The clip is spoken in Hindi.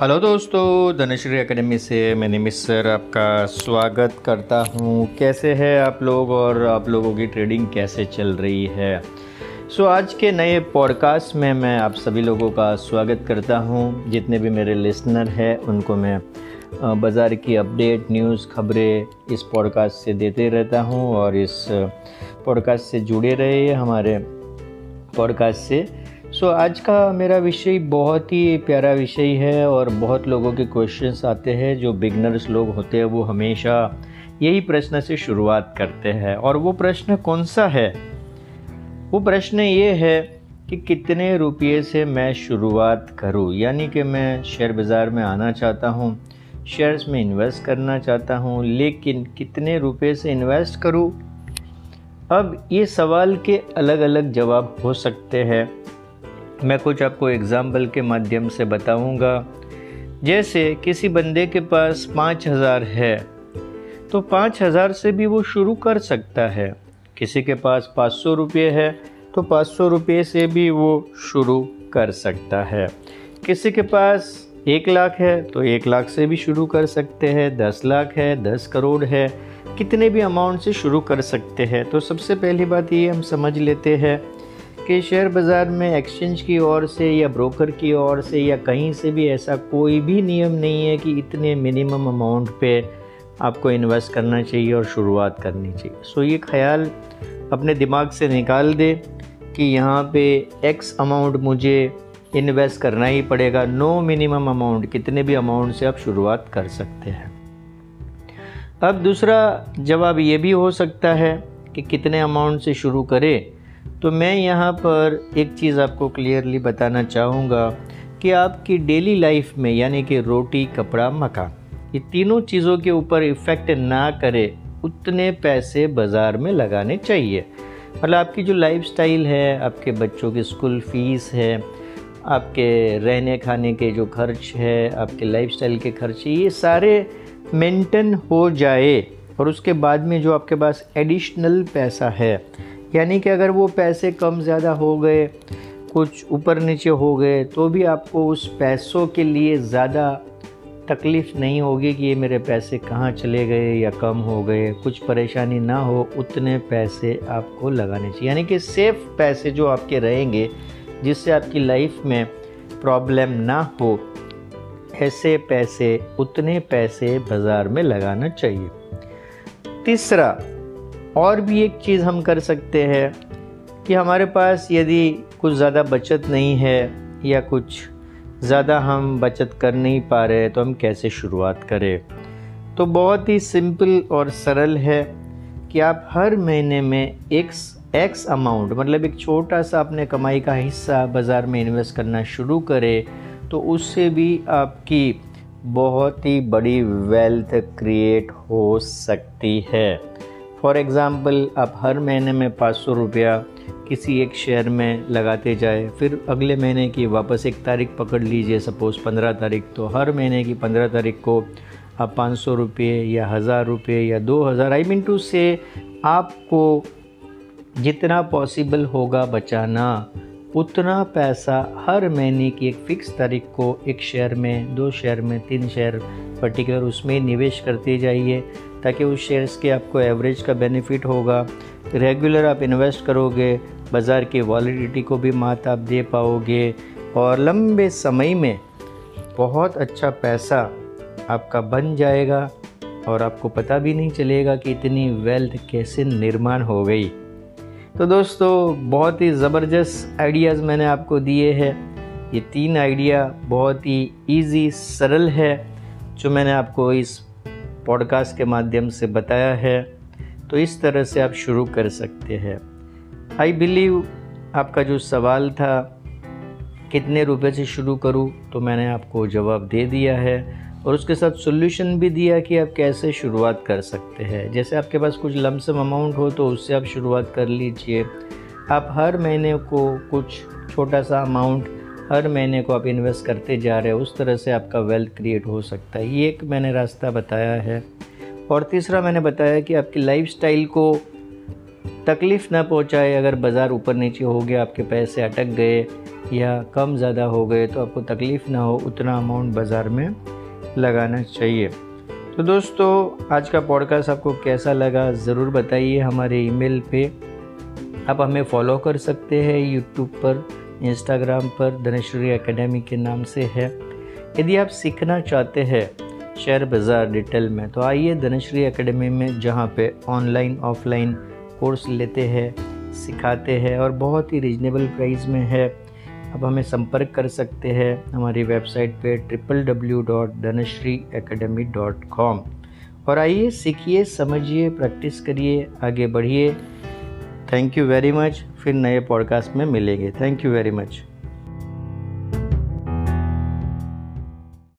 हेलो दोस्तों धनश्री एकेडमी से मैं निमित सर आपका स्वागत करता हूँ। कैसे हैं आप लोग और आप लोगों की ट्रेडिंग कैसे चल रही है? सो so, आज के नए पॉडकास्ट में मैं आप सभी लोगों का स्वागत करता हूँ। जितने भी मेरे लिसनर हैं उनको मैं बाज़ार की अपडेट न्यूज़ खबरें इस पॉडकास्ट से देते रहता हूँ और इस पॉडकास्ट से जुड़े रहे हमारे पॉडकास्ट से। सो so, आज का मेरा विषय बहुत ही प्यारा विषय है और बहुत लोगों के क्वेश्चंस आते हैं जो बिगनर्स लोग होते हैं वो हमेशा यही प्रश्न से शुरुआत करते हैं। और वो प्रश्न कौन सा है? वो प्रश्न ये है कि कितने रुपये से मैं शुरुआत करूँ? यानी कि मैं शेयर बाज़ार में आना चाहता हूँ शेयर्स में इन्वेस्ट करना चाहता हूँ लेकिन कितने रुपये से इन्वेस्ट करूँ? अब ये सवाल के अलग अलग जवाब हो सकते हैं। मैं कुछ आपको एग्ज़ाम्पल के माध्यम से बताऊँगा। जैसे किसी बंदे के पास पाँच हज़ार है तो पाँच हज़ार से भी वो शुरू कर सकता है। किसी के पास पाँच सौ रुपये है तो पाँच सौ रुपये से भी वो शुरू कर सकता है। किसी के पास एक लाख है तो एक लाख से भी शुरू कर सकते हैं। दस लाख है, दस करोड़ है, कितने भी अमाउंट से शुरू कर सकते हैं। तो सबसे पहली बात ये हम समझ लेते हैं कि शेयर बाज़ार में एक्सचेंज की ओर से या ब्रोकर की ओर से या कहीं से भी ऐसा कोई भी नियम नहीं है कि इतने मिनिमम अमाउंट पे आपको इन्वेस्ट करना चाहिए और शुरुआत करनी चाहिए। सो ये ख्याल अपने दिमाग से निकाल दे कि यहाँ पे एक्स अमाउंट मुझे इन्वेस्ट करना ही पड़ेगा। नो मिनिमम अमाउंट कितने भी अमाउंट से आप शुरुआत कर सकते हैं। अब दूसरा जवाब ये भी हो सकता है कि कितने अमाउंट से शुरू करें तो मैं यहाँ पर एक चीज़ आपको क्लियरली बताना चाहूँगा कि आपकी डेली लाइफ में, यानी कि रोटी, कपड़ा, मकान, ये तीनों चीज़ों के ऊपर इफ़ेक्ट ना करे, उतने पैसे बाज़ार में लगाने चाहिए। मतलब आपकी जो लाइफ स्टाइल है, आपके बच्चों की स्कूल फ़ीस है, आपके रहने खाने के जो खर्च है, आपके लाइफ स्टाइल के खर्च, ये सारे मेंटेन हो जाए, और उसके बाद में जो आपके पास एडिशनल पैसा है यानी कि अगर वो पैसे कम ज़्यादा हो गए, कुछ ऊपर नीचे हो गए तो भी आपको उस पैसों के लिए ज़्यादा तकलीफ़ नहीं होगी कि ये मेरे पैसे कहाँ चले गए या कम हो गए। कुछ परेशानी ना हो, उतने पैसे आपको लगाने चाहिए। यानी कि सेफ़ पैसे जो आपके रहेंगे, जिससे आपकी लाइफ में प्रॉब्लम ना हो, ऐसे पैसे, उतने पैसे बाज़ार में लगाना चाहिए। तीसरा और भी एक चीज़ हम कर सकते हैं कि हमारे पास यदि कुछ ज़्यादा बचत नहीं है या कुछ ज़्यादा हम बचत कर नहीं पा रहे तो हम कैसे शुरुआत करें? तो बहुत ही सिंपल और सरल है कि आप हर महीने में एक एक्स अमाउंट मतलब एक छोटा सा अपने कमाई का हिस्सा बाज़ार में इन्वेस्ट करना शुरू करें तो उससे भी आपकी बहुत ही बड़ी वेल्थ क्रिएट हो सकती है। फॉर एग्ज़ाम्पल आप हर महीने में पाँच सौ रुपया किसी एक शेयर में लगाते जाए, फिर अगले महीने की वापस एक तारीख पकड़ लीजिए। सपोज़ पंद्रह तारीख तो हर महीने की पंद्रह तारीख को आप पाँच सौ रुपये या हज़ार रुपये या दो हज़ार आई मीन टू से आपको जितना पॉसिबल होगा बचाना। उतना पैसा हर महीने की एक फ़िक्स तारीख को एक शेयर में, दो शेयर में, तीन शेयर पर्टिकुलर उसमें निवेश करते जाइए, ताकि उस शेयर्स के आपको एवरेज का बेनिफिट होगा। रेगुलर आप इन्वेस्ट करोगे, बाज़ार की वॉलिडिटी को भी मात आप दे पाओगे, और लंबे समय में बहुत अच्छा पैसा आपका बन जाएगा, और आपको पता भी नहीं चलेगा कि इतनी वेल्थ कैसे निर्माण हो गई। तो दोस्तों, बहुत ही ज़बरदस्त आइडियाज़ मैंने आपको दिए हैं। ये तीन आइडिया बहुत ही इजी सरल है, जो मैंने आपको इस पॉडकास्ट के माध्यम से बताया है। तो इस तरह से आप शुरू कर सकते हैं। आई बिलीव आपका जो सवाल था, कितने रुपए से शुरू करूँ तो मैंने आपको जवाब दे दिया है। और उसके साथ सोल्यूशन भी दिया कि आप कैसे शुरुआत कर सकते हैं। जैसे आपके पास कुछ लमसम अमाउंट हो तो उससे आप शुरुआत कर लीजिए। आप हर महीने को कुछ छोटा सा अमाउंट हर महीने को आप इन्वेस्ट करते जा रहे हो, उस तरह से आपका वेल्थ क्रिएट हो सकता है। ये एक मैंने रास्ता बताया है। और तीसरा मैंने बताया कि आपकी लाइफ को तकलीफ़ ना पहुँचाए। अगर बाज़ार ऊपर नीचे हो गया, आपके पैसे अटक गए या कम ज़्यादा हो गए तो आपको तकलीफ़ ना हो, उतना अमाउंट बाज़ार में लगाना चाहिए। तो दोस्तों, आज का पॉडकास्ट आपको कैसा लगा ज़रूर बताइए हमारे ईमेल पे। आप हमें फॉलो कर सकते हैं यूट्यूब पर इंस्टाग्राम पर, धनेश्वरी एकेडमी के नाम से है। यदि आप सीखना चाहते हैं शेयर बाज़ार डिटेल में तो आइए धनश्री एकेडमी में, जहाँ पे ऑनलाइन ऑफलाइन कोर्स लेते हैं, सिखाते हैं और बहुत ही रिजनेबल प्राइस में है। आप हमें संपर्क कर सकते हैं हमारी वेबसाइट पे triple W dot Dhanshree Academy dot com और आइए सीखिए, समझिए, प्रैक्टिस करिए, आगे बढ़िए। थैंक यू वेरी मच फिर नए पॉडकास्ट में मिलेंगे। Thank you very much